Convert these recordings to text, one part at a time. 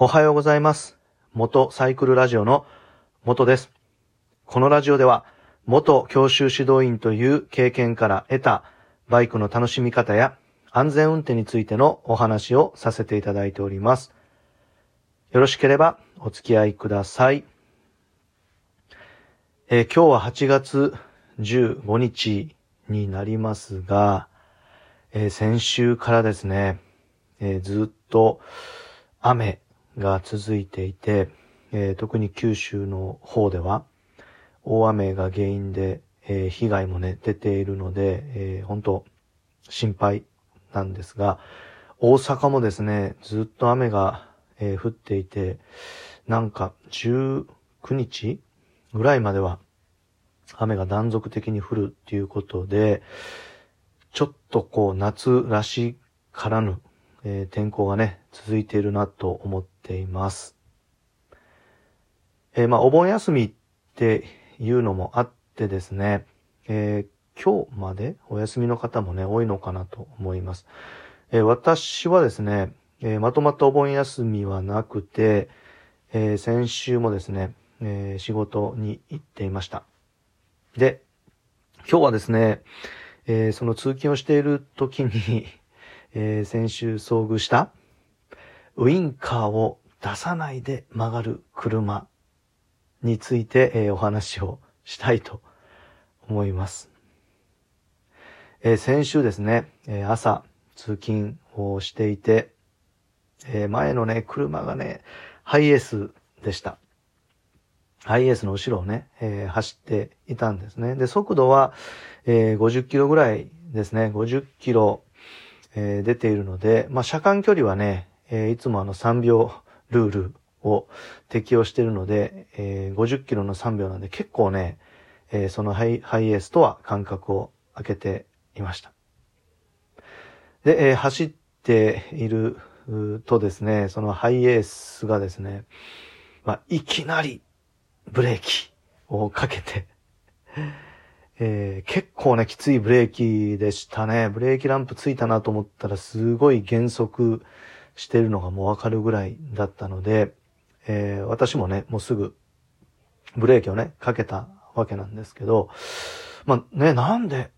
おはようございます。元サイクルラジオの元です。このラジオでは、元教習指導員という経験から得たバイクの楽しみ方や安全運転についてのお話をさせていただいております。よろしければお付き合いください。えー今日は8月15日になりますが、えー先週からですね、えーずっと雨が続いていて、えー特に九州の方では大雨が原因で、えー被害もね、出ているので、えー本当心配なんですが、大阪もですね、ずっと雨が、えー降っていて、なんか19日ぐらいまでは雨が断続的に降るっていうことで、ちょっとこう夏らしからぬ、えー天候がね、続いているなと思っています。えーまあお盆休みっていうのもあってですね、えー今日までお休みの方もね、多いのかなと思います。え私はですね、えまとまったお盆休みはなくて、え先週もですね、え仕事に行っていました。で、今日はですね、えーその通勤をしている時に、えー先週遭遇した、ウインカーを出さないで曲がる車について、えーお話をしたいと思います。えー先週ですね、えー朝通勤をしていて、えー前のね、車がね、ハイエースでした。ハイエースの後ろをね、えー走っていたんですね。で、速度は、えー50キロぐらいですね。50キロ、えー出ているので、まあ、車間距離はね、えーいつもあの3秒ルールを適用しているので、えー50キロの3秒なんで結構ね、えーそのハイハイエースとは間隔を空けていました。で、えー走っているとですね、そのハイエースがですね、まあ、いきなりブレーキをかけて、えー結構ね、きついブレーキでしたね。ブレーキランプついたなと思ったら、すごい減速してるのがもうわかるぐらいだったので、えー私もね、もうすぐブレーキをね、かけたわけなんですけど、まあね、なんで、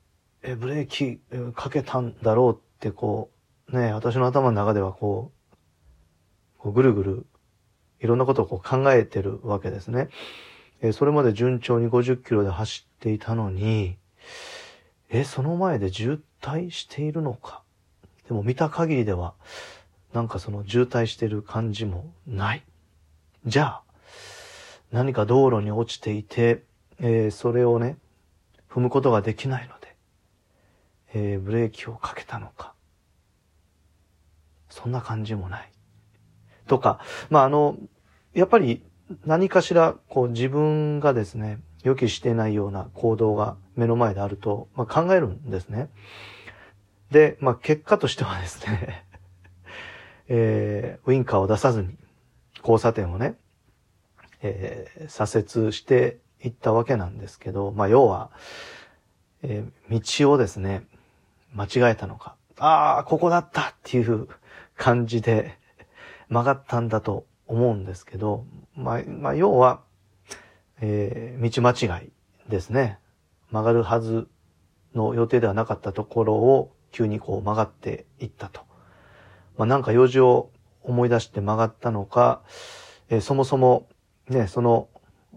えブレーキかけたんだろうってこう、ね、私の頭の中ではこう、こうぐるぐるいろんなことをこう考えてるわけですね。えそれまで順調に50キロで走っていたのに、え、その前で渋滞しているのか。でも見た限りでは、なんかその渋滞してる感じもない。じゃあ、何か道路に落ちていて、えーそれをね、踏むことができないので、えーブレーキをかけたのか。そんな感じもない。とか、まあ、あの、やっぱり何かしら、こう自分がですね、予期してないような行動が目の前であると、まあ、考えるんですね。で、まあ、結果としてはですね、えーウインカーを出さずに交差点をね、えー左折していったわけなんですけど、まあ、要は、えー道をですね、間違えたのか、ああ、ここだったっていう感じで曲がったんだと思うんですけど、まあ、まあ、要は、えー道間違いですね。曲がるはずの予定ではなかったところを急にこう曲がっていったと。まあ、なんか用事を思い出して曲がったのか、えーそもそもね、その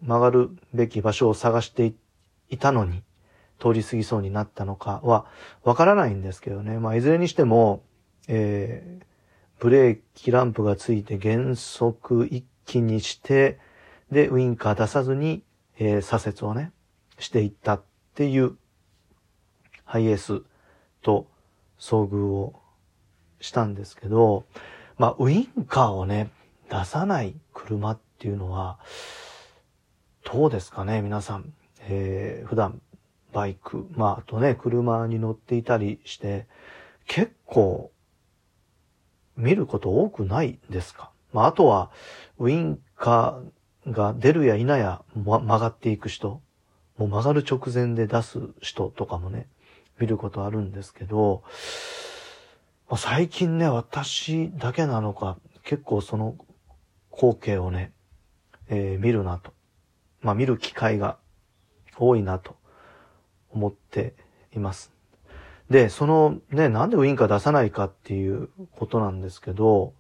曲がるべき場所を探していたのに、通り過ぎそうになったのかはわからないんですけどね。まあ、いずれにしても、えーブレーキランプがついて減速一気にして、で、ウインカー出さずに、えー左折をね、していったっていう、ハイエースと遭遇をしたんですけど、まあ、ウインカーをね、出さない車っていうのは、どうですかね、皆さん。えー普段、バイク、まあ、あとね、車に乗っていたりして、結構、見ること多くないですか？まあ、あとは、ウインカーが出るや否や、ま曲がっていく人、もう曲がる直前で出す人とかもね、見ることあるんですけど、まあ最近ね、私だけなのか、結構その光景をね、えー、見るなと。まあ見る機会が多いなと思っています。で、そのね、なんでウインカー出さないかっていうことなんですけど、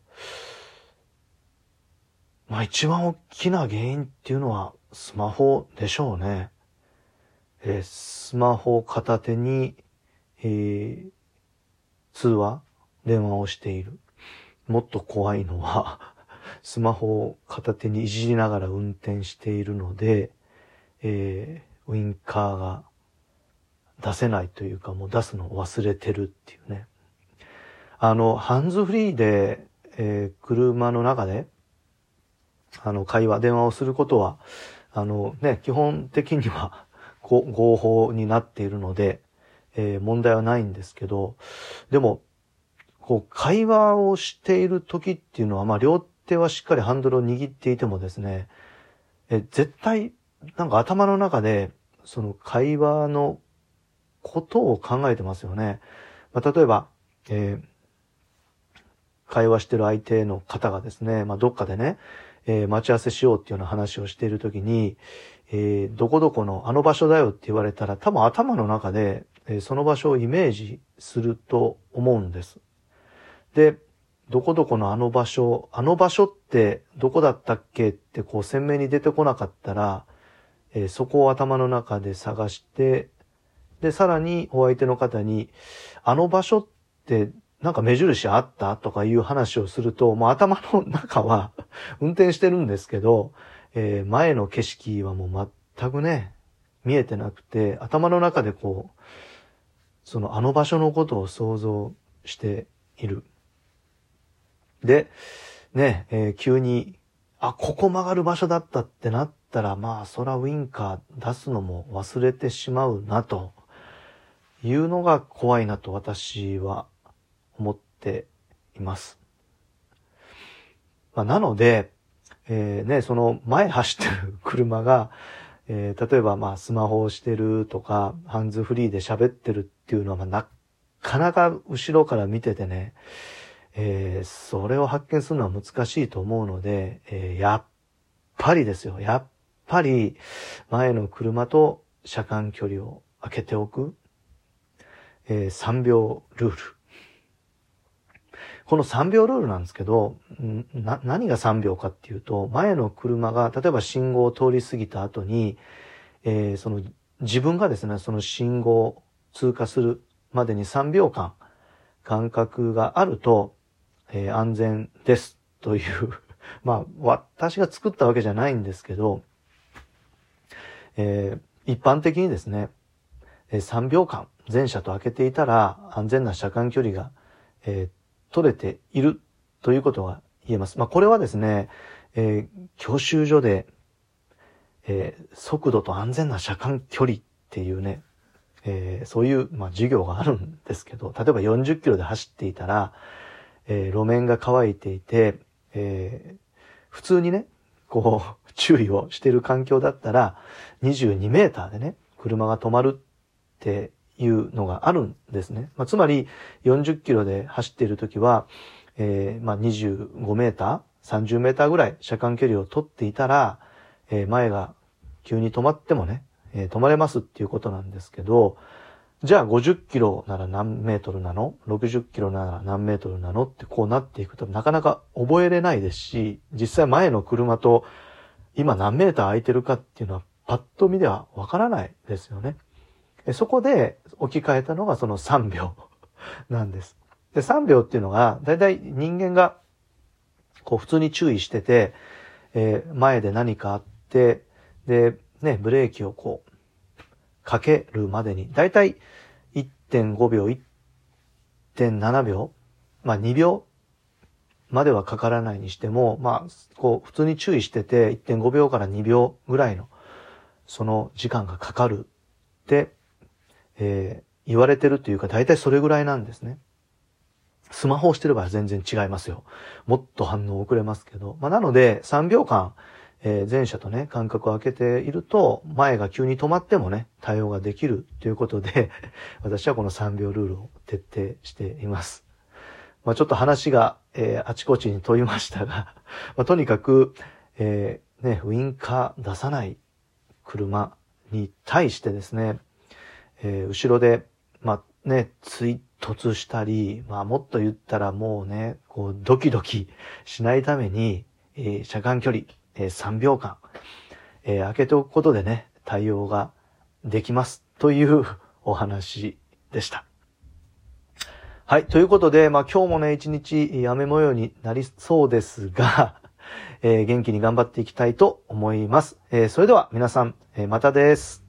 まあ一番大きな原因っていうのはスマホでしょうね。えー、スマホを片手に、えー、通話、電話をしている。もっと怖いのは スマホを片手にいじりながら運転しているので、えー、ウインカーが出せないというか、もう出すのを忘れてるっていうね。あの、ハンズフリーで、えー、車の中で、あの、会話、電話をすることは、あのね、基本的には 合法になっているので、えー、問題はないんですけど、でも、こう、会話をしている時っていうのは、まあ、両手はしっかりハンドルを握っていてもですね、え、絶対、なんか頭の中で、その会話のことを考えてますよね。まあ、例えば、えー、会話してる相手の方がですね、まあ、どっかでね、えー、待ち合わせしようっていうような話をしているときに、えー、どこどこのあの場所だよって言われたら、多分頭の中で、えー、その場所をイメージすると思うんです。で、どこどこのあの場所、あの場所ってどこだったっけってこう鮮明に出てこなかったら、えー、そこを頭の中で探して、で、さらにお相手の方に、あの場所ってなんか目印あった？とかいう話をすると、もう頭の中は運転してるんですけど、えー、前の景色はもう全くね、見えてなくて、頭の中でこう、そのあの場所のことを想像している。で、ね、えー、急に、あ、ここ曲がる場所だったってなったら、まあ、そらウインカー出すのも忘れてしまうな、というのが怖いなと私は思っています。まあ、なので、えー、ね、その前走ってる車が、えー、例えばまあスマホをしてるとか、ハンズフリーで喋ってるっていうのは、まあ、なかなか後ろから見ててね、えー、それを発見するのは難しいと思うので、えー、やっぱりですよ。やっぱり前の車と車間距離を空けておく。えー、3秒ルール。この3秒ルールなんですけど、な、何が3秒かっていうと、前の車が、例えば信号を通り過ぎた後に、えー、その、自分がですね、その信号を通過するまでに3秒間、間隔があると、えー、安全ですという まあ、私が作ったわけじゃないんですけど、えー、一般的にですね、3秒間前車と開けていたら安全な車間距離が、えー、取れているということが言えます。まあ、これはですね、えー、教習所で、えー、速度と安全な車間距離っていうね、えー、そういう、まあ、授業があるんですけど、例えば40キロで走っていたら、えー、路面が乾いていて、えー、普通にね、こう、注意をしている環境だったら、22メーターでね、車が止まるっていうのがあるんですね。まあ、つまり40キロで走っているときは、えー、まあ、25メーター、30メーターぐらい車間距離を取っていたら、えー、前が急に止まってもね、えー、止まれますっていうことなんですけど、じゃあ50キロなら何メートルなの ?60 キロなら何メートルなの？ってこうなっていくとなかなか覚えれないですし、実際前の車と今何メーター空いてるかっていうのはパッと見ではわからないですよね。そこで置き換えたのがその3秒 なんです。で、3秒っていうのが、だいたい人間が、こう普通に注意してて、えー、前で何かあって、で、ね、ブレーキをこう、かけるまでに、だいたい1.5秒、1.7秒、まあ2秒まではかからないにしても、まあ、こう、普通に注意してて、1.5秒から2秒ぐらいの、その時間がかかるって、えー、言われてるというか、大体それぐらいなんですね。スマホをしてれば全然違いますよ。もっと反応遅れますけど。まあ、なので、3秒間、えー、前者とね、間隔を空けていると、前が急に止まってもね、対応ができるということで、私はこの3秒ルールを徹底しています。まあ、ちょっと話が、えー、あちこちに飛びましたが、まあ、とにかく、えー、ね、ウインカー出さない車に対してですね、えー、後ろで、まあね、追突したり、まあもっと言ったらもうね、こうドキドキしないために、えー、車間距離、えー、3秒間、えー、開けておくことでね、対応ができますという お話でした。はい。ということで、まあ今日もね、一日雨模様になりそうですが、えー、元気に頑張っていきたいと思います。えー、それでは皆さん、えー、またです。